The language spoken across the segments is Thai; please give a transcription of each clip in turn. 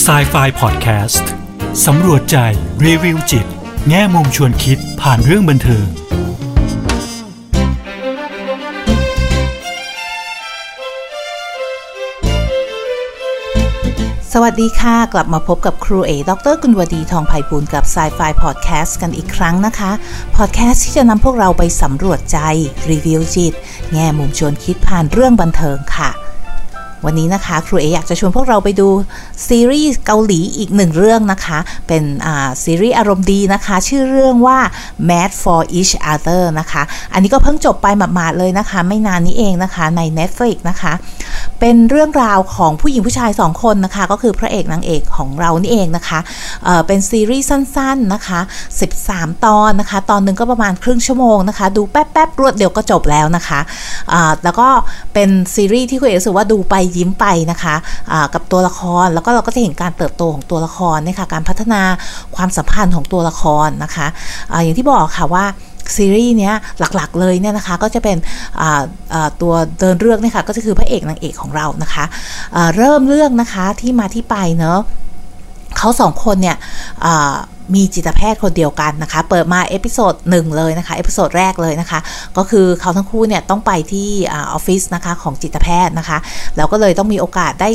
s i ไฟพอดแคสต์สำรวจใจ รีวิวจิต แง่มุมชวนคิดผ่านเรื่องบันเทิงสวัสดีค่ะ กลับมาพบกับครูเอดรกุลวดีทองไพบูลกับ s ายไฟพอดแคสต์กันอีกครั้งนะคะ พอดแคสต์ที่จะนำพวกเราไปสำรวจใจ รีวิวจิต แง่มุมชวนคิดผ่านเรื่องบันเทิงค่ะ วันนี้นะคะครูเออยากจะชวนพวกเราไปดูซีรีส์เกาหลีอีกหนึ่งเรื่องนะคะ เป็นซีรีส์อารมณ์ดีนะคะ ชื่อเรื่องว่า Mad for Each Other นะคะ อันนี้ก็เพิ่งจบไปหมาดๆเลยนะคะ ไม่นานนี้เองนะคะใน Netflix นะคะ เป็นเรื่องราวของผู้หญิงผู้ชาย 2 คนนะคะ ก็คือพระเอกนางเอกของเรานี่เองนะคะเเป็นซีรีส์สั้นๆนะคะ 13 ตอนนะคะ ตอนหนึ่งก็ประมาณครึ่งชั่วโมงนะคะ ดูแป๊บๆรวดเดียวก็จบแล้วนะคะแล้วก็เป็นซีรีส์ที่คุณเอกรู้สึกว่าดูไปยิ้มไปนะคะะกับตัวละครแล้วก็เราก็จะเห็นการเติบโตของตัวละครนะคะการพัฒนาความสัมพันธ์ของตัวละครนะคะอะอย่างที่บอกค่ะว่าซีรีส์เนี้ยหลักๆเลยเนี่ยนะคะก็จะเป็นตัวเดินเรื่องเนี่ยค่ะก็จะคือพระเอกนางเอกของเรานะคะเริ่มเรื่องนะคะที่มาที่ไปเนาะเขาสองคนเนี่ยมีจิตแพทย์คนเดียวกันนะคะ เปิดมา episode หนึ่งเลยนะคะ episode แรกเลยนะคะ ก็คือเขาทั้งคู่เนี่ยต้องไปที่ออฟฟิศนะคะของจิตแพทย์นะคะ แล้วก็เลยต้องมีโอกาสได้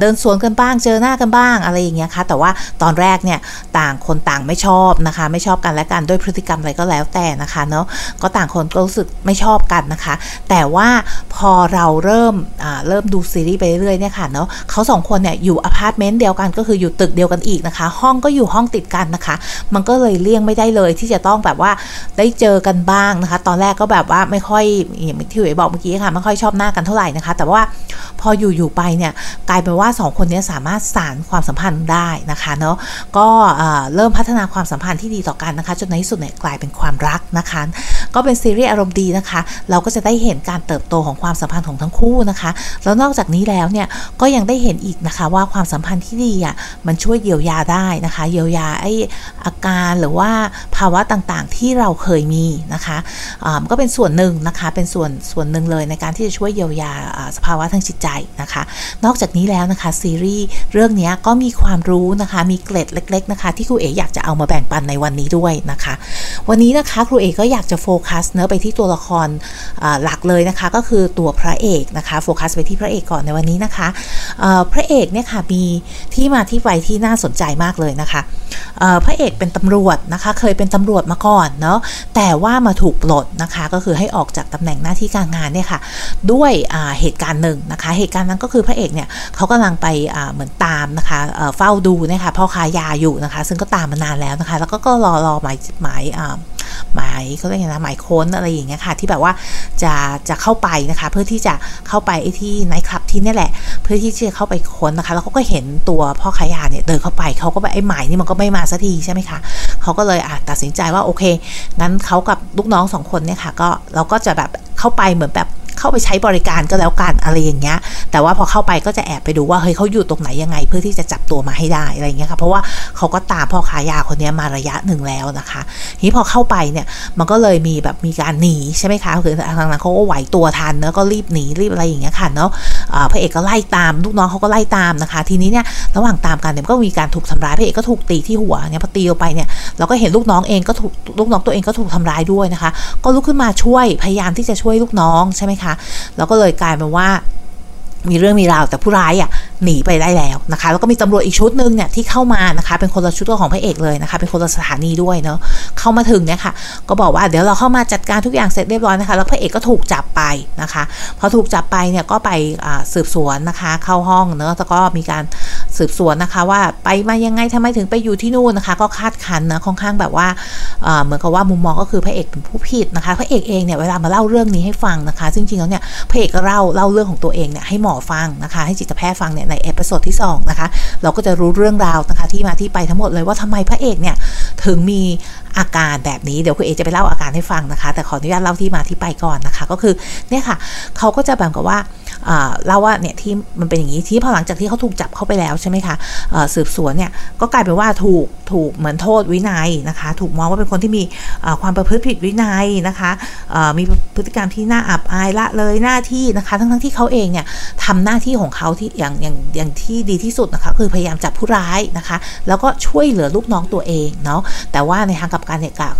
เดินสวนกันบ้าง เจอหน้ากันบ้างอะไรอย่างเงี้ยค่ะ แต่ว่าตอนแรกเนี่ยต่างคนต่างไม่ชอบนะคะ ไม่ชอบกันและกันด้วยพฤติกรรมอะไรก็แล้วแต่นะคะเนาะ ก็ต่างคนก็รู้สึกไม่ชอบกันนะคะ แต่ว่าพอเราเริ่มเริ่มดูซีรีส์ไปเรื่อยเนี่ยค่ะเนาะเขาสองคนเนี่ยอยู่อพาร์ตเมนต์เดียวกันก็คืออยู่ตึกเดียวกันอีกนะคะ ห้องก็อยู่ห้องติดกันนะคะมันก็เลยเลี่ยงไม่ได้เลยที่จะต้องแบบว่าได้เจอกันบ้างนะคะ ตอนแรกก็แบบว่าไม่ค่อยอย่างที่หวยบอกเมื่อกี้ค่ะไม่ค่อยชอบหน้ากันเท่าไหร่นะคะ แต่ว่าพออยู่ๆไปเนี่ยกลายเป็นว่า 2 คนนี้สามารถสารความสัมพันธ์ได้นะคะเนาะก็เริ่มพัฒนาความสัมพันธ์ที่ดีต่อกันนะคะ จนในที่สุดเนี่ยกลายเป็นความรักนะคะ ก็เป็นซีรีส์อารมณ์ดีนะคะ เราก็จะได้เห็นการเติบโตของความสัมพันธ์ของทั้งคู่นะคะ แล้วนอกจากนี้แล้วเนี่ยก็ยังได้เห็นอีกนะคะว่าความสัมพันธ์ที่ดีอะมันช่วยเยียวยาได้นะคะ เยียวยาไออาการหรือว่าภาวะต่างๆที่เราเคยมีนะคะก็เป็นส่วนหนึ่งนะคะ เป็นส่วนส่วนหนึ่งเลยในการที่จะช่วยเยียวยาสภาวะทางจิตใจนะคะ นอกจากนี้แล้วนะคะซีรีส์เรื่องนี้ก็มีความรู้นะคะ มีเกล็ดเล็ก ๆนะคะ ที่ครูเอ๋อยากจะเอามาแบ่งปันในวันนี้ด้วยนะคะ วันนี้นะคะครูเอ๋ก็อยากจะโฟกัสเนื้อไปที่ตัวละครหลักเลยนะคะ ก็คือตัวพระเอกนะคะโฟกัสไปที่พระเอกก่อนในวันนี้นะคะพระเอกเนี่ยค่ะมีที่มาที่ไปที่น่าสนใจมากเลยนะคะ พระเอกเป็นตำรวจนะคะ เคยเป็นตำรวจมาก่อนเนาะแต่ว่ามาถูกปลดนะคะก็คือให้ออกจากตำแหน่งหน้าที่การงานเนี่ยค่ะ ด้วยเหตุการณ์หนึ่งนะคะ เหตุการณ์นั้นก็คือพระเอกเนี่ยเขากำลังไปเหมือนตามนะคะเฝ้าดูนะคะพ่อค้ายาอยู่นะคะ ซึ่งก็ตามมานานแล้วนะคะ แล้วก็รอรอหมายหมายหมายเขาเรียกไงนะหมายค้นอะไรอย่างเงี้ยค่ะ ที่แบบว่าจะจะเข้าไปนะคะ เพื่อที่จะเข้าไปไอ้ที่ไนท์คลับที่นี่แหละ เพื่อที่จะเข้าไปค้นนะคะ แล้วเขาก็เห็นตัวพ่อขายยาเนี่ยเดินเข้าไปเขาก็แบบไอ้หมายนี่มันก็ไม่มาสักทีใช่ไหมคะเขาก็เลยอะตัดสินใจว่าโอเค งั้นเขากับลูกน้องสองคนเนี่ยค่ะก็เราก็จะแบบเข้าไปเหมือนแบบ เข้าไปใช้บริการก็แล้วกันอะไรอย่างเงี้ย แต่ว่าพอเข้าไปก็จะแอบไปดูว่าเฮ้ยเขาอยู่ตรงไหนยังไง เพื่อที่จะจับตัวมาให้ได้อะไรเงี้ยค่ะเพราะว่าเขาก็ตามพ่อค้ายาคนนี้มาระยะหนึ่งแล้วนะคะทีนี้พอเข้าไปเนี่ยมันก็เลยมีแบบมีการหนีใช่ไหมคะคือทางนั้นเขาก็ไหวตัวทันเนอะก็รีบหนีรีบอะไรอย่างเงี้ยค่ะเนาะพระเอกก็ไล่ตามลูกน้องเขาก็ไล่ตามนะคะ ทีนี้เนี่ยระหว่างตามกันเนี่ยก็มีการถูกทำร้ายพระเอกก็ถูกตีที่หัวเนี่ยพอตีลงไปเนี่ยเราก็เห็นลูกน้องเองก็ถูกลูกน้องตัวเองก็ถูกทำร้ายด้วยนะคะ ก็ลุกขึ้นมาช่วยพยายามที่จะช่วยลูกน้องใช่ไหมคะแล้วก็เลยกลายเป็นว่ามีเรื่องมีราวแต่ผู้ร้ายอะหนีไปได้แล้วนะคะ แล้วก็มีตำรวจอีกชุดหนึ่งเนี่ยที่เข้ามานะคะ เป็นคนละชุดของพระเอกเลยนะคะ เป็นคนละสถานีด้วยเนาะเข้ามาถึงเนี่ยค่ะ ก็บอกว่าเดี๋ยวเราเข้ามาจัดการทุกอย่างเสร็จเรียบร้อยนะคะ แล้วพระเอกก็ถูกจับไปนะคะ พอถูกจับไปเนี่ยก็ไปสืบสวนนะคะ เข้าห้องเนาะแล้วก็มีการสืบสวนนะคะว่าไปมายังไงทำไมถึงไปอยู่ที่นู่นนะคะ ก็คาดคั้นนะค่อนข้างแบบว่าเหมือนกับว่ามุมมองก็คือพระเอกเป็นผู้ผิดนะคะพระเอกเองเนี่ยเวลามาเล่าเรื่องนี้ให้ฟังนะคะจริงๆแล้วเนี่ยพระเอกก็เล่าเล่าเรื่องของตัวเองเนี่ยให้หมอฟังนะคะ ให้จิตแพทย์ฟังเนี่ยใน episode ที่2นะคะเราก็จะรู้เรื่องราวนะคะที่มาที่ไปทั้งหมดเลยว่าทำไมพระเอกเนี่ยถึงมีอาการแบบนี้เดี๋ยวคุณเอจะไปเล่าอาการให้ฟังนะคะ แต่ขออนุญาตเล่าที่มาที่ไปก่อนนะคะ ก็คือเนี่ยค่ะเขาก็จะแบบกับว่าเล่าว่าเนี่ยที่มันเป็นอย่างนี้ที่พอหลังจากที่เขาถูกจับเข้าไปแล้วใช่ไหมคะสืบสวนเนี่ยก็กลายเป็นว่าถูกถูกเหมือนโทษวินัยนะคะ ถูกมองว่าเป็นคนที่มีความประพฤติผิดวินัยนะคะมีพฤติกรรมที่น่าอับอายละเลยหน้าที่นะคะ ทั้งทั้งที่เขาเองเนี่ยทำหน้าที่ของเขาที่อย่างอย่างอย่างที่ดีที่สุดนะคะคือพยายามจับผู้ร้ายนะคะ แล้วก็ช่วยเหลือลูกน้องตัวเองเนาะแต่ว่าในทางกลับกันเนี่ยกลับ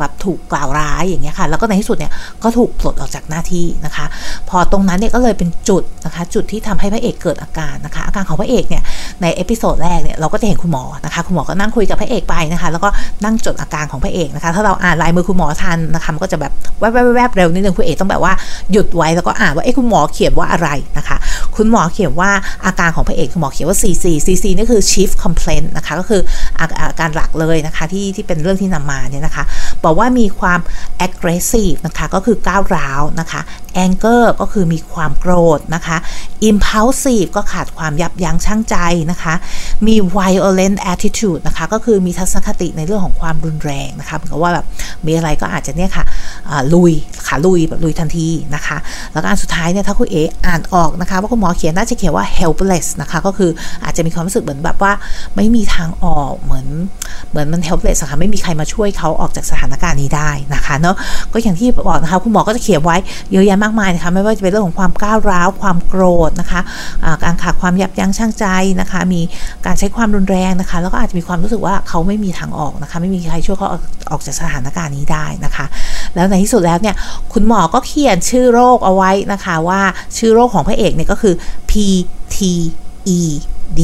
กลับถูกกล่าวร้ายอย่างเงี้ยค่ะ แล้วก็ในที่สุดเนี่ยก็ถูกปลดออกจากหน้าที่นะคะ พอตรงนั้นเนี่ยก็เลยเป็นจุดนะคะ จุดที่ทำให้พระเอกเกิดอาการนะคะ อาการของพระเอกเนี่ยใน episode แรกเนี่ยเราก็จะเห็นคุณหมอนะคะ คุณหมอก็นั่งคุยกับพระเอกไปนะคะ แล้วก็นั่งจดอาการของพระเอกนะคะ ถ้าเราอ่านลายมือคุณหมอทันนะคะมันก็จะแบบแวบๆเร็วนิดนึงคุณเอกต้องแบบว่าหยุดไว้แล้วก็อ่านว่าเอ้คุณหมอเขียนว่าอะไรนะคะ คุณหมอเขียนว่าอาการของพระเอกคุณหมอเขียนว่า CC CC นี่คือ chief complaint นะคะ ก็คืออาการหลักเลยนะคะที่ที่เป็นเรื่องที่นำมาเนี่ยนะคะ บอกว่ามีความ aggressive นะคะก็คือก้าวร้าวนะคะ anger ก็คือมีความโกรธนะคะ impulsive ก็ขาดความยับยั้งชั่งใจนะคะ มี violent attitude นะคะก็คือมีทัศนคติในเรื่องของความรุนแรงนะคะเหมือนกับว่าแบบมีอะไรก็อาจจะเนี่ยค่ะลุยขาลุยแบบลุยทันทีนะคะ แล้วก็อันสุดท้ายเนี่ยถ้าคุณเออ่านออกนะคะว่าคุณหมอเขียนน่าจะเขียนว่า helpless นะคะก็คืออาจจะมีความรู้สึกเหมือนแบบว่าไม่มีทางออกเหมือนเหมือนมัน helpless ค่ะไม่มีใครมาช่วยเขาออกจากสถานการณ์นี้ได้นะคะเนาะก็อย่างที่บอกนะคะคุณหมอก็จะเขียนไว้เยอะแยะมากมายนะคะไม่ว่าจะเป็นเรื่องของความก้าวร้าวความโกรธนะคะการขาดความยับยั้งชั่งใจนะคะ มีการใช้ความรุนแรงนะคะ แล้วก็อาจจะมีความรู้สึกว่าเขาไม่มีทางออกนะคะ ไม่มีใครช่วยเขาออกจากสถานการณ์นี้ได้นะคะ แล้วในที่สุดแล้วเนี่ยคุณหมอก็เขียนชื่อโรคเอาไว้นะคะ ว่าชื่อโรคของพระเอกเนี่ยก็คือ PTED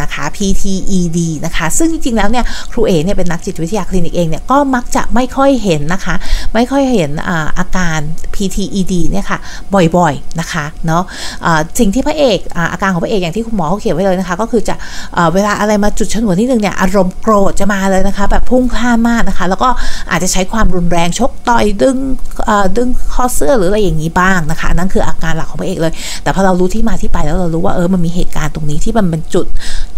นะคะ PTED นะคะ ซึ่งจริงๆแล้วเนี่ยครูเอเนี่ยเป็นนักจิตวิทยาคลินิกเองเนี่ยก็มักจะไม่ค่อยเห็นนะคะ ไม่ค่อยเห็นอาอาการ PTED เนี่ยค่ะบ่อยๆนะคะเนาะะสิ่งที่พระเอกอาอาการของพระเอกอย่างที่คุณหมอเขาเขียนไว้เลยนะคะ ก็คือจะเวลาอะไรมาจุดฉนวนที่หนึ่งเนี่ยอารมณ์โกรธจะมาเลยนะคะ แบบพุ่งพล่านมากนะคะ แล้วก็อาจจะใช้ความรุนแรงชกต่อยดึงดึงคอเสื้อหรืออะไรอย่างนี้บ้างนะคะนั่นคืออาการหลักของพระเอกเลย แต่พอเรารู้ที่มาที่ไปแล้วเรารู้ว่าเออมันมีเหตุการณ์ตรงนี้ที่มันเป็นจุด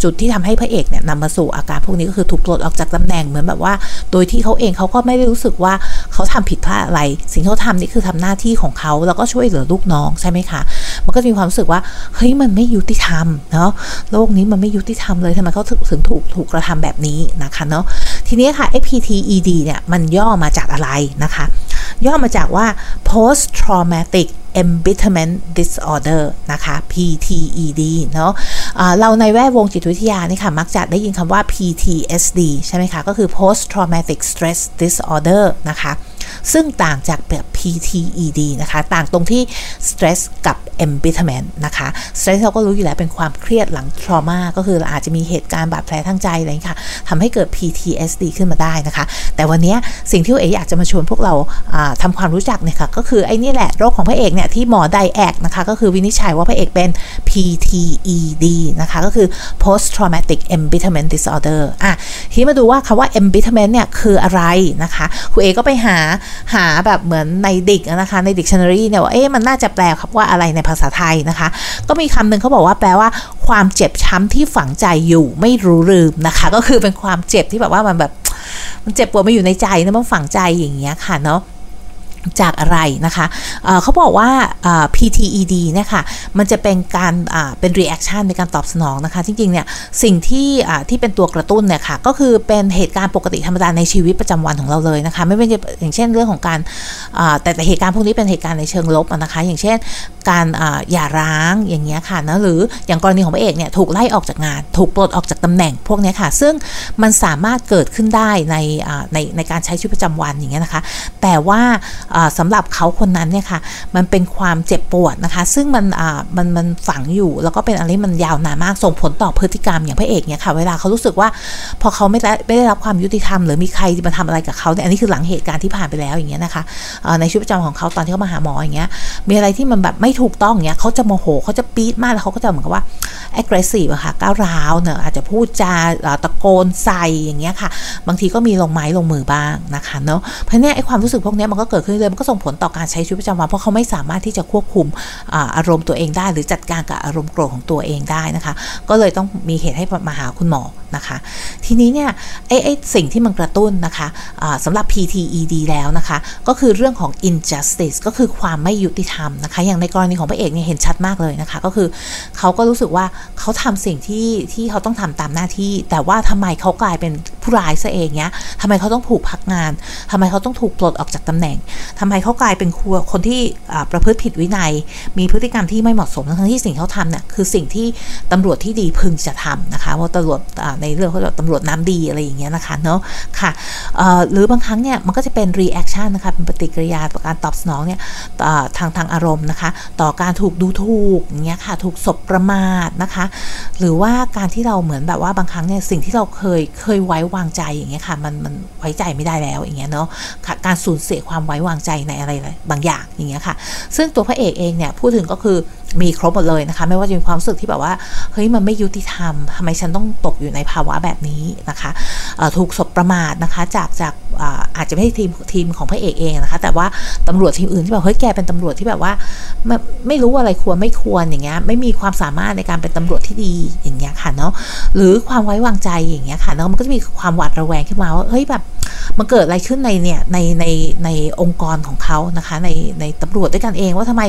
จุดที่ทำให้พระเอกเนี่ยนำมาสู่อาการพวกนี้ก็คือถูกปลดออกจากตำแหน่งเหมือนแบบว่า โดยที่เขาเองเขาก็ไม่ได้รู้สึกว่าเขาทำผิดพลาดอะไร สิ่งที่เขาทำนี่คือทำหน้าที่ของเขาแล้วก็ช่วยเหลือลูกน้องใช่ไหมคะ มันก็มีความรู้สึกว่าเฮ้ยมันไม่ยุติธรรมเนาะโลกนี้มันไม่ยุติธรรมเลยทำไมเขาถึงถูกถูกกระทำแบบนี้นะคะเนาะทีนี้ค่ะ PTED เนี่ยมันย่อมาจากอะไรนะคะ ย่อมาจากว่า post traumatic embitterment disorder นะคะ PTED เนาะะเราในแวดวงจิตวิทยานี่ค่ะ มักจะได้ยินคำว่า PTSD ใช่ไหมคะ ก็คือ post traumatic stress disorder นะคะ ซึ่งต่างจากแบบ PTED นะคะ ต่างตรงที่ stress กับ embitterment นะคะ stress เราก็รู้อยู่แล้วเป็นความเครียดหลัง trauma ก็คืออาจจะมีเหตุการณ์บาดแผลทางใจอะไรค่ะทำให้เกิด PTSD ขึ้นมาได้นะคะ แต่วันนี้สิ่งที่เออยากจะมาชวนพวกเราทำความรู้จักเนี่ยค่ะ ก็คือไอ้นี่แหละโรคของพระเอกเนี่ยที่หมอไดแอกนะคะ ก็คือวินิจฉัยว่าพระเอกเป็น PTED นะคะ ก็คือ post traumatic embitterment disorder อะทีมาดูว่าคำว่า embitterment เนี่ยคืออะไรนะคะครูเอก็ไปหาหาแบบเหมือนในดิกนะคะในดิกชันนารีเนี่ยว่าเอ๊ะมันน่าจะแปลครับว่าอะไรในภาษาไทยนะคะ ก็มีคำหนึ่งเขาบอกว่าแปลว่า ความเจ็บช้ำที่ฝังใจอยู่ไม่รู้ลืมนะคะ ก็คือเป็นความเจ็บที่แบบว่ามันแบบมันเจ็บปวดมาอยู่ในใจนะมันฝังใจอย่างเงี้ยค่ะเนาะ จากอะไรนะคะเเขาบอกว่า PTED เนี่ยค่ะ มันจะเป็นการเป็น reaction ในการตอบสนองนะคะ จริงๆ เนี่ย สิ่งที่ที่เป็นตัวกระตุ้นเนี่ยค่ะ ก็คือเป็นเหตุการณ์ปกติธรรมดาในชีวิตประจำวันของเราเลยนะคะ ไม่เป็นอย่างเช่นเรื่องของการแต่แต่เหตุการณ์พวกนี้เป็นเหตุการณ์ในเชิงลบนะคะ อย่างเช่น การหย่าร้างอย่างเงี้ยค่ะนะหรืออย่างกรณีของพระเอกเนี่ยถูกไล่ออกจากงาน ถูกปลดออกจากตำแหน่งพวกนี้ค่ะ ซึ่งมันสามารถเกิดขึ้นได้ในในในการใช้ชีวิตประจำวันอย่างเงี้ยนะคะ แต่ว่าสำหรับเขาคนนั้นเนี่ยค่ะมันเป็นความเจ็บปวดนะคะ ซึ่งมันมันมันฝังอยู่แล้วก็เป็นอะไรมันยาวนานมากส่งผลต่อพฤติกรรมอย่างพระเอกเนี่ยค่ะ เวลาเขารู้สึกว่าพอเขาไม่ได้ไม่ได้รับความยุติธรรมหรือมีใครมาทำอะไรกับเขาเนี่ยอันนี้คือหลังเหตุการณ์ที่ผ่านไปแล้วอย่างเงี้ยนะคะในชีวิตประจำของเขาตอนที่เขามาหาหมออย่างเงี้ยมีอะไรที่มันแบบไม่ถูกต้องอย่างเงี้ยเขาจะโมโหเขาจะปี๊ดมากแล้วเขาก็จะเหมือนกับว่า aggressive อะค่ะก้าวร้าวเนอะอาจจะพูดจาตะโกนใส่อย่างเงี้ยค่ะ บางทีก็มีลงไม้ลงมือบ้างนะคะเนาะเพราะเนี่ยไอ้ความรู้สึกพวกนี้มันก็เกิดขึ้นเลยมันก็ส่งผลต่อการใช้ชีวิตประจำวันเพราะเขาไม่สามารถที่จะควบคุมอารมณ์ตัวเองได้ หรือจัดการกับอารมณ์โกรธของตัวเองได้นะคะ ก็เลยต้องมีเหตุให้มาหาคุณหมอนะคะ ทีนี้เนี่ยไอ้ไอสิ่งที่มันกระตุ้นนะคะะสำหรับ PTED แล้วนะคะ ก็คือเรื่องของ injustice ก็คือความไม่ยุติธรรมนะคะ อย่างในกรณีของพระเอกเนี่ยเห็นชัดมากเลยนะคะ ก็คือเขาก็รู้สึกว่าเขาทำสิ่งที่ที่เขาต้องทำตามหน้าที่ แต่ว่าทำไมเขากลายเป็นผู้ร้ายซะเองเนี้ยทำไมเขาต้องถูกพักงานทำไมเขาต้องถูกปลดออกจากตำแหน่งทำไมเขากลายเป็นครัวคนที่ประพฤติผิดวินัย มีพฤติกรรมที่ไม่เหมาะสมทั้งที่สิ่งเขาทำเนี่ยคือสิ่งที่ตำรวจที่ดีพึงจะทำนะคะว่าตำรวจในเรื่องเขาเรียกตำรวจน้ำดีอะไรอย่างเงี้ยนะคะเนาะค่ะหรือบางครั้งเนี่ยมันก็จะเป็น reaction นะคะเป็นปฏิกิริยาต่อการตอบสนองเนี่ยทางทางอารมณ์นะคะ ต่อการถูกดูถูกอย่างเงี้ยค่ะถูกสบประมาทนะคะ หรือว่าการที่เราเหมือนแบบว่าบางครั้งเนี่ยสิ่งที่เราเคยเคยไว้วางใจอย่างเงี้ยค่ะมันมันไว้ใจไม่ได้แล้วอย่างเงี้ยเนาะการสูญเสียความไว้วางใจในอะไรบางอย่างอย่างเงี้ยค่ะ ซึ่งตัวพระเอกเองเนี่ยพูดถึงก็คือมีครบหมดเลยนะคะ ไม่ว่าจะมีความรู้สึกที่แบบว่าเฮ้ยมันไม่ยุติธรรมทำไมฉันต้องตกอยู่ในภาวะแบบนี้นะคะถูกสบประมาทนะคะจากจาก อาจจะไม่ใช่ทีมทีมของพระเอกเองนะคะ แต่ว่าตำรวจทีมอื่นที่แบบเฮ้ยแกเป็นตำรวจที่แบบว่าไม่ไม่รู้อะไรควรไม่ควรอย่างเงี้ยไม่มีความสามารถในการเป็นตำรวจที่ดีอย่างเงี้ยค่ะเนาะหรือความไว้วางใจอย่างเงี้ยค่ะเนาะมันก็จะมีความหวาดระแวงขึ้นมาว่าเฮ้ยแบบมันเกิดอะไรขึ้นในเนี่ยในในในองค์กรของเขานะคะในในตำรวจด้วยกันเองว่าทำไม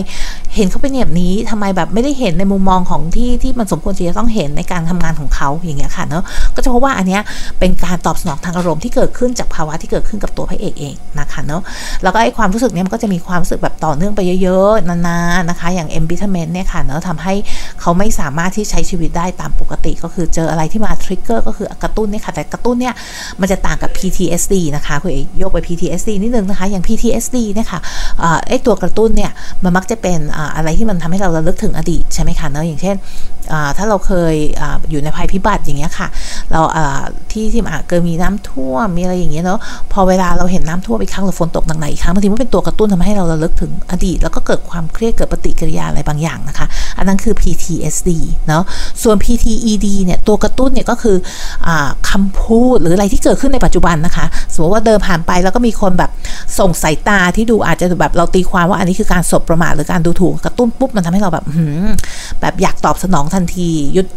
เห็นเขาเป็นแบบนี้ทำไมแบบไม่ได้เห็นในมุมมองของที่ที่มันสมควรจะต้องเห็นในการทำงานของเขาอย่างเงี้ยค่ะเนาะก็จะพบว่าอันเนี้ยเป็นการตอบสนองทางอารมณ์ที่เกิดขึ้นจากภาวะที่เกิดขึ้นกับตัวพระเอกเองนะคะเนาะแล้วก็ไอ้ความรู้สึกเนี้ยมันก็จะมีความรู้สึกแบบต่อเนื่องไปเยอะๆนานๆนะคะ อย่าง embitterment เนี่ยค่ะเนาะทำให้เขาไม่สามารถที่ใช้ชีวิตได้ตามปกติ ก็คือเจออะไรที่มาทริกเกอร์ก็คือกระตุ้นเนี่ยค่ะแต่กระตุ้นเนี่ยมันจะต่างกับ PTSD นะคะคุณเอกยกไป PTSD นิดนึงนะคะอย่าง PTSD เนี่ยค่ะไอ้ตัวกระตุ้นเนี่ยมันมักจะเป็นออะไรที่มันทำให้เราระลึกถึงอดีตใช่ไหมคะเนาะอย่างเช่นถ้าเราเคยออยู่ในภัยพิบัติอย่างเงี้ยค่ะ เราที่ที่อาจเกิดมีน้ำท่วมมีอะไรอย่างเงี้ยเนาะพอเวลาเราเห็นน้ำท่วมอีกครั้งหรือฝนตกหนักๆอีกครั้งบางทีมันเป็นตัวกระตุ้นทำให้เราระลึกถึงอดีต แล้วก็เกิดความเครียดเกิดปฏิกิริยาอะไรบางอย่างนะคะ อันนั้นคือ PTSD เนาะส่วน PTED เนี่ยตัวกระตุ้นเนี่ยก็คืออคำพูดหรืออะไรที่เกิดขึ้นในปัจจุบันนะคะ สมมติว่าเดินผ่านไปแล้วก็มีคนแบบส่งสายตาที่ดูอาจจะแบบเราตีความว่าอันนี้คือการสบประมาทหรือการดูถูกกระตุ้นปุ๊บมันทำให้เราแบบแบบอยากตอบสนองทันที ยุด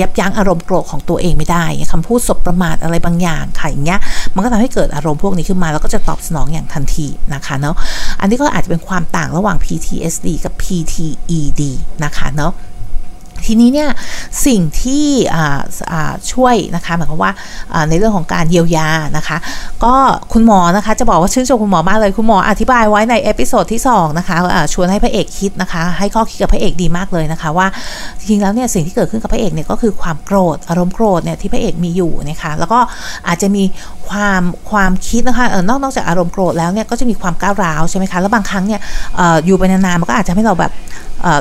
ยับยั้งอารมณ์โกรธของตัวเองไม่ได้คำพูดสบประมาทอะไรบางอย่างค่ะอย่างเงี้ยมันก็ทำให้เกิดอารมณ์พวกนี้ขึ้นมา แล้วก็จะตอบสนองอย่างทันทีนะคะเนาะอันนี้ก็อาจจะเป็นความต่างระหว่าง PTSD กับ PTED นะคะเนาะ ทีนี้เนี่ยสิ่งที่ช่วยนะคะหมายความว่าในเรื่องของการเยียวยานะคะ ก็คุณหมอนะคะจะบอกว่าชื่นชมคุณหมอมากเลยคุณหมออธิบายไว้ใน episode ที่2นะคะชวนให้พระเอกคิดนะคะ ให้ข้อคิดกับพระเอกดีมากเลยนะคะ ว่าจริงแล้วเนี่ยสิ่งที่เกิดขึ้นกับพระเอกเนี่ยก็คือความโกรธอารมณ์โกรธเนี่ยที่พระเอกมีอยู่นะคะแล้วก็อาจจะมีความความคิดนะคะออนอกนอกจากอารมณ์โกรธแล้วเนี่ยก็จะมีความก้าวร้าวใช่ไหมคะแล้วบางครั้งเนี่ยออยู่ไปนานๆมันก็อาจจะให้เราแบบ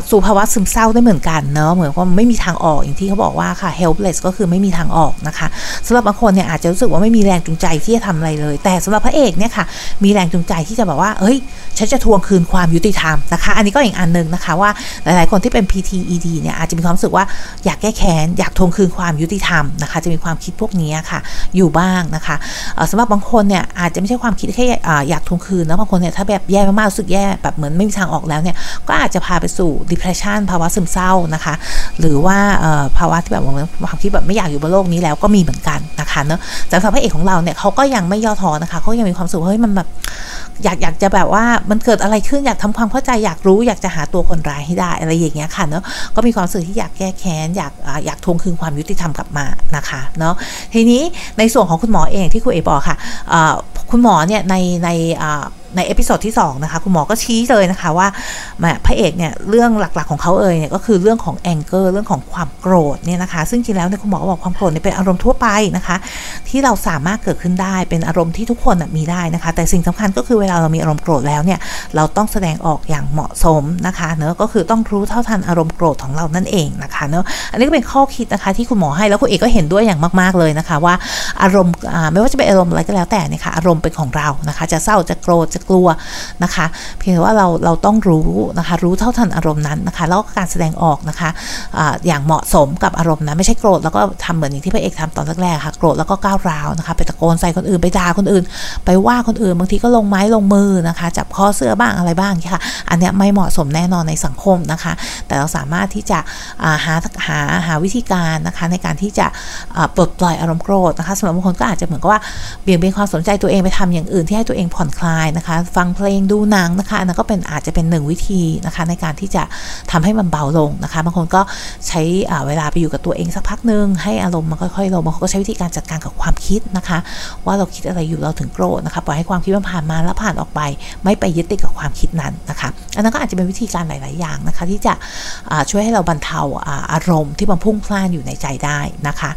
สู่ภาวะซึมเศร้าได้เหมือนกันเนาะเหมือนว่าไม่มีทางออกอย่างที่เขาบอกว่าค่ะ helpless ก็คือไม่มีทางออกนะคะสำหรับบางคนเนี่ยอาจจะรู้สึกว่าไม่มีแรงจูงใจที่จะทำอะไรเลย แต่สำหรับพระเอกเนี่ยค่ะ มีแรงจูงใจที่จะแบบว่าเฮ้ยฉันจะทวงคืนความยุติธรรมนะคะ อันนี้ก็อีกอันหนึ่งนะคะว่าหลายๆคนที่เป็น PTED เนี่ยอาจจะมีความรู้สึกว่าอยากแก้แค้นอยากทวงคืนความยุติธรรมนะคะจะมีความคิดพวกนี้ค่ะอยู่บ้างนะคะสำหรับบางคนเนี่ยอาจจะไม่ใช่ความคิดแค่อยากทวงคืนนะบางคนเนี่ยถ้าแบบแย่มากๆรู้สึกแย่แบบเหมือนไม่มีทางออกแล้วเนี่ยก็อาจจะพาไปสู่ depression ภาวะซึมเศร้านะคะ หรือว่าภาวะที่แบบความคิดแบบไม่อยากอยู่บนโลกนี้แล้วก็มีเหมือนกันนะคะเนอะแต่สำหรับพระเอกของเราเนี่ยเขาก็ยังไม่ย่อท้อนะคะเขายังมีความสุขเฮ้ยมันแบบอยากอยากจะแบบว่ามันเกิดอะไรขึ้นอยากทำความเข้าใจอยากรู้อยากจะหาตัวคนร้ายให้ได้อะไรอย่างเงี้ยค่ะเนาะก็มีความรู้สึกที่อยากแก้แค้นอยากอยากทวงคืนความยุติธรรมกลับมานะคะเนาะทีนี้ในส่วนของคุณหมอเองที่คุณเอบอกค่ะคุณหมอเนี่ยในใน ใน episode ที่2นะคะคุณหมอก็ชี้เลยนะคะว่าพระเอกเนี่ยเรื่องหลักๆของเขาเอ่ยเนี่ยก็คือเรื่องของ anger เรื่องของความโกรธเนี่ยนะคะ ซึ่งจริงแล้วเนี่ยคุณหมอบอกความโกรธเนี่ยเป็นอารมณ์ทั่วไปนะคะ ที่เราสามารถเกิดขึ้นได้เป็นอารมณ์ที่ทุกคนมีได้นะคะ แต่สิ่งสำคัญก็คือเวลาเรามีอารมณ์โกรธแล้วเนี่ยเราต้องแสดงออกอย่างเหมาะสมนะคะเนอะก็คือต้องรู้เท่าทันอารมณ์โกรธของเรานั่นเองนะคะเนอะอันนี้ก็เป็นข้อคิดนะคะที่คุณหมอให้แล้วคุณเอกก็เห็นด้วยอย่างมาก ๆเลยนะคะ ว่าอารมณ์ไม่ว่าจะเป็นอารมณ์อะไรก็แล้วแต่นะคะอารมณ์เป็นของเรานะคะ จะเศร้าจะโกรธจะกลัวนะคะ เพียงแต่ว่าเราเราต้องรู้นะคะรู้เท่าทันอารมณ์นั้นนะคะแล้วก็การแสดงออกนะคะอะอย่างเหมาะสมกับอารมณ์นั้นไม่ใช่โกรธแล้วก็ทำเหมือนอย่างที่พระเอกทำตอนแรกๆค่ะโกรธแล้วก็ก้าวร้าวนะคะไปตะโกนใส่คนอื่นไปด่าคนอื่น ไปว่าคนอื่นบางทีก็ลงไม้ลงมือนะคะจับคอเสื้อบ้างอะไรบ้างค่ะอันนี้ไม่เหมาะสมแน่นอนในสังคมนะคะ แต่เราสามารถที่จะหาหาหาวิธีการนะคะในการที่จะปลดปล่อยอารมณ์โกรธนะคะสำหรับบางคนก็อาจจะเหมือนกับว่าเบี่ยงเบนความสนใจตัวเองไปทำอย่างอื่นที่ให้ตัวเองผ่อนคลายนะคะฟังเพลงดูหนังนะคะอันนั้นก็เป็นอาจจะเป็นหนึ่งวิธีนะคะในการที่จะทำให้มันเบาลงนะคะบางคนก็ใช้เวลาไปอยู่กับตัวเองสักพักหนึ่งให้อารมณ์มันค่อยๆลงบางคนก็ใช้วิธีการจัดการกับความคิดนะคะ ว่าเราคิดอะไรอยู่เราถึงโกรธนะคะปล่อยให้ความคิดมันผ่านมาแล้วผ่านออกไป ไม่ไปยึดติดกับความคิดนั้นนะคะอันนั้นก็อาจจะเป็นวิธีการหลาย ๆ อย่างนะคะ ที่จะช่วยให้เราบรรเทาอารมณ์ที่มันพุ่งพล่านอยู่ในใจได้นะคะ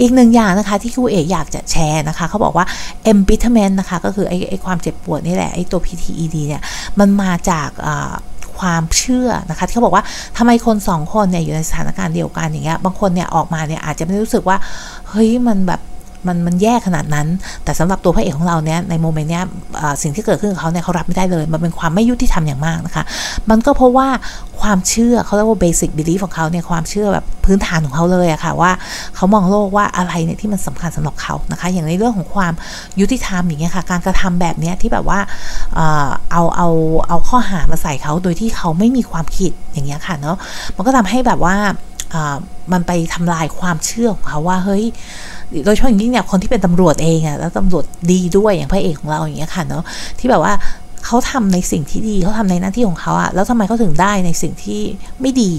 อีกหนึ่งอย่างนะคะที่ครูเอกอยากจะแชร์นะคะเขาบอกว่า embitterment นะคะก็คือไอ้ความเจ็บปวดนี่แหละไอ้ตัว PTED เนี่ยมันมาจากความเชื่อนะคะที่เขาบอกว่าทำไมคนสองคนเนี่ยอยู่ในสถานการณ์เดียวกันอย่างเงี้ยบางคนเนี่ยออกมาเนี่ยอาจจะไม่รู้สึกว่าเฮ้ยมันแบบ มันมันแย่ขนาดนั้น แต่สำหรับตัวพระเอกของเราเนี่ยใน moment เนี้ยสิ่งที่เกิดขึ้นกับเขาเนี่ยเขารับไม่ได้เลย มันเป็นความไม่ยุติธรรมอย่างมากนะคะ มันก็เพราะว่าความเชื่อเขาเรียกว่า basic belief ของเขาเนี่ยความเชื่อแบบพื้นฐานของเขาเลยอะค่ะว่าเขามองโลกว่าอะไรเนี่ยที่มันสำคัญสำหรับเขานะคะ อย่างในเรื่องของความยุติธรรมอย่างเงี้ยค่ะ การกระทำแบบเนี้ยที่แบบว่าเอาเอาเอาข้อหามาใส่เขาโดยที่เขาไม่มีความผิดอย่างเงี้ยค่ะเนาะมันก็ทำให้แบบว่า มันไปทำลายความเชื่อของเขาว่าเฮ้ยโดยเฉพาะอย่างยิ่งเนี่ยคนที่เป็นตำรวจเองอะแล้วตำรวจดีด้วยอย่างพระเอกของเราอย่างเงี้ยค่ะเนาะที่แบบว่า เขาทำในสิ่งที่ดีเขาทำในหน้าที่ของเขาอะแล้วทำไมเขาถึงได้ในสิ่งที่ไม่ดี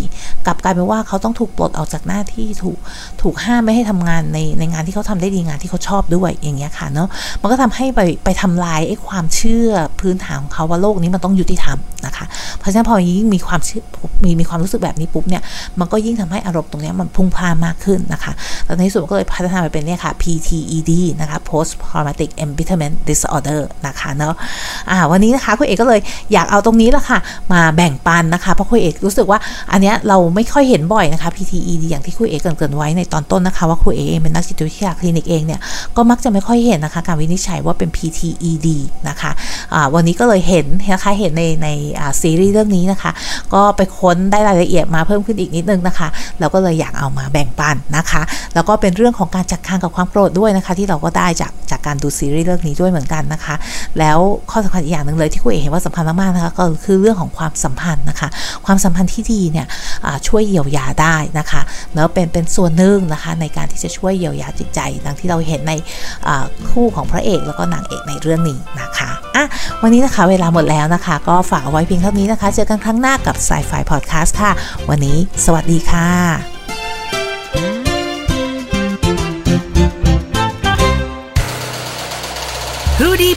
กลับกลายเป็นว่าเขาต้องถูกปลดออกจากหน้าที่ถูกถูกห้ามไม่ให้ทำงานในในงานที่เขาทำได้ดีงานที่เขาชอบด้วยอย่างเงี้ยค่ะเนาะมันก็ทำให้ไปไปทำลายไอ้ความเชื่อพื้นฐานของเขาว่าโลกนี้มันต้องยุติธรรมนะคะ เพราะฉะนั้นพอยิ่งมีความเชื่อมีมีความรู้สึกแบบนี้ปุ๊บเนี่ยมันก็ยิ่งทำให้อารมณ์ตรงนี้มันพุ่งพลานมากขึ้นนะคะแล้วในที่สุดก็เลยพัฒนาไปเป็นเนี่ยค่ะ PTED นะคะ Post Traumatic Embitterment Disorder นะคะเนาะอ่าวันนี้นะคะคุณเอกก็เลยอยากเอาตรงนี้แหละค่ะ มาแบ่งปันนะคะเพราะคุยเอกรู้สึกว่าอันเนี้ยเราไม่ค่อยเห็นบ่อยนะคะ PTED อย่างที่คุยเอกเกริ่นไว้ในตอนต้นนะคะ ว่าคุยเอกเองเป็นนักจิตวิทยาคลินิกเองเนี่ยก็มักจะไม่ค่อยเห็นนะคะ การวินิจฉัยว่าเป็น PTED นะคะะวันนี้ก็เลยเห็นนะคะเห็นในในซีรีส์เรื่องนี้นะคะ ก็ไปค้นได้รายละเอียดมาเพิ่มขึ้นอีกนิดนึงนะคะแล้วก็เลยอยากเอามาแบ่งปันนะคะ แล้วก็เป็นเรื่องของการจัดการกับความโกรธด้วยนะคะ ที่เราก็ได้จากจากการดูซีรีส์เรื่องนี้ด้วยเหมือนกันนะคะ แล้วข้อสำคัญอีกอย่างหนึ่งเลยที่คุยเอกเห็นว่าสำคัญมากๆนะคะก็คือเรื่องของความสัมพันธ์นะคะ ความสัมพันธ์ที่ดีเนี่ยช่วยเยียวยาได้นะคะแล้วเป็นเป็นส่วนหนึ่งนะคะในการที่จะช่วยเยียวยาจิตใจดังที่เราเห็นในคู่ของพระเอกแล้วก็นางเอกในเรื่องนี้นะคะอะวันนี้นะคะเวลาหมดแล้วนะคะ ก็ฝากเอาไว้เพียงเท่านี้นะคะ เจอกันครั้งหน้ากับสายไฟพอดแคสต์ค่ะ วันนี้สวัสดีค่ะ